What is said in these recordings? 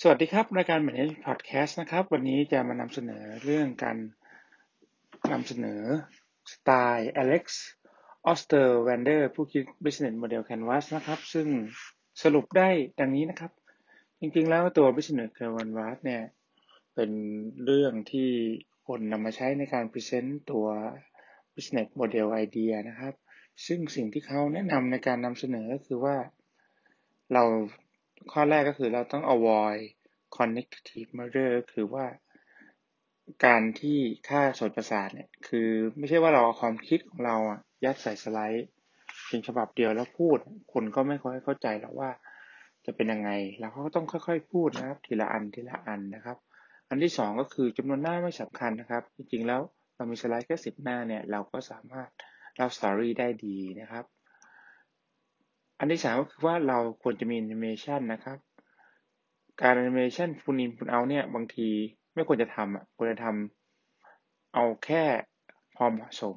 สวัสดีครับรายการ Manage Podcast นะครับ วันนี้จะมานำเสนอเรื่องการนำเสนอสไตล์ Alex Osterwander ผู้คิด Business Model Canvas นะครับ ซึ่งสรุปได้ดังนี้นะครับ จริงๆแล้วตัว Business Canvas เนี่ยเป็นเรื่องที่คนนำมาใช้ในการ present ตัว Business Model Idea นะครับ ซึ่งสิ่งที่เขาแนะนำในการนำเสนอก็คือว่าเรา ข้อแรกก็คือเราต้อง avoid connective merger คือว่าการที่ค่าสดประสาทเนี่ย คือไม่ใช่ว่าเราเอาความคิดของเราอะยัดใส่สไลด์เพียงฉบับเดียวแล้วพูด คนก็ไม่ค่อยเข้าใจหรอกว่า จะเป็นยังไง แล้วเขาก็ต้องค่อยๆพูดนะครับ ทีละอันทีละอันนะครับ อันที่สองก็คือจำนวนหน้าไม่สำคัญนะครับ จริงๆแล้วเรามีสไลด์แค่สิบหน้าเนี่ย เราก็สามารถเล่า story ได้ดีนะครับ อันที่สามก็คือว่าเราควรจะมีแอนิเมชันนะครับ การแอนิเมชันฟูนินฟูนเอาเนี่ยบางทีไม่ควรจะทำอะควรจะทำเอาแค่พอเหมาะสม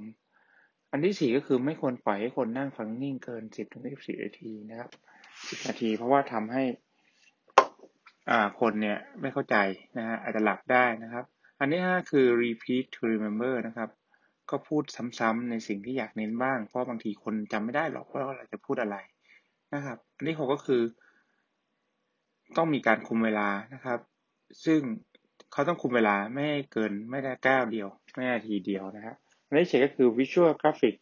อันที่สี่ก็คือไม่ควรปล่อยให้คนนั่งฟังนิ่งเกินสิบถึงสิบสี่นาทีนะครับสิบนาที เพราะว่าทำให้อ่าคนเนี่ยไม่เข้าใจนะฮะอาจจะหลับได้นะครับ อันที่ห้าคือ repeat to remember นะครับก็พูดซ้ำๆในสิ่งที่อยากเน้นบ้าง เพราะบางทีคนจำไม่ได้หรอกว่าเราจะพูดอะไร นะครับอันที่หกก็คือ ต้องมีการคุมเวลานะครับ ซึ่งเขาต้องคุมเวลาไม่ให้เกินไม่ได้ก้าวเดียว ไม่นาทีเดียวนะครับอันที่เจ็ดก็คือ visual graphic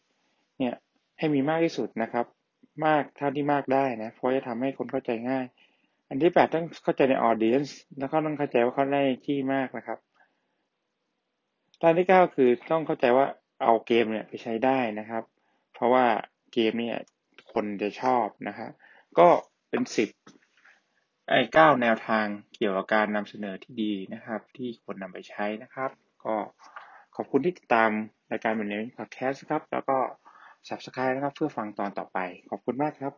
เนี่ยให้มีมากที่สุดนะครับ มากเท่าที่มากได้นะเพราะจะทำให้คนเข้าใจง่าย อันที่แปดต้องเข้าใจใน audience แล้วก็ต้องเข้าใจว่าเขาได้ที่มากนะครับอันที่เก้าคือต้องเข้าใจว่าเอาเกมเนี่ยไปใช้ได้นะครับ เพราะว่าเกมเนี่ย คนจะชอบนะครับก็เป็นสิบไอ้เก้าแนวทางเกี่ยวกับการนำเสนอที่ดีนะครับ ที่ควรนำไปใช้นะครับ ก็ขอบคุณที่ติดตามรายการบันเดิมพอดแคสต์ครับ แล้วก็ subscribe นะครับ เพื่อฟังตอนต่อไป ขอบคุณมากครับ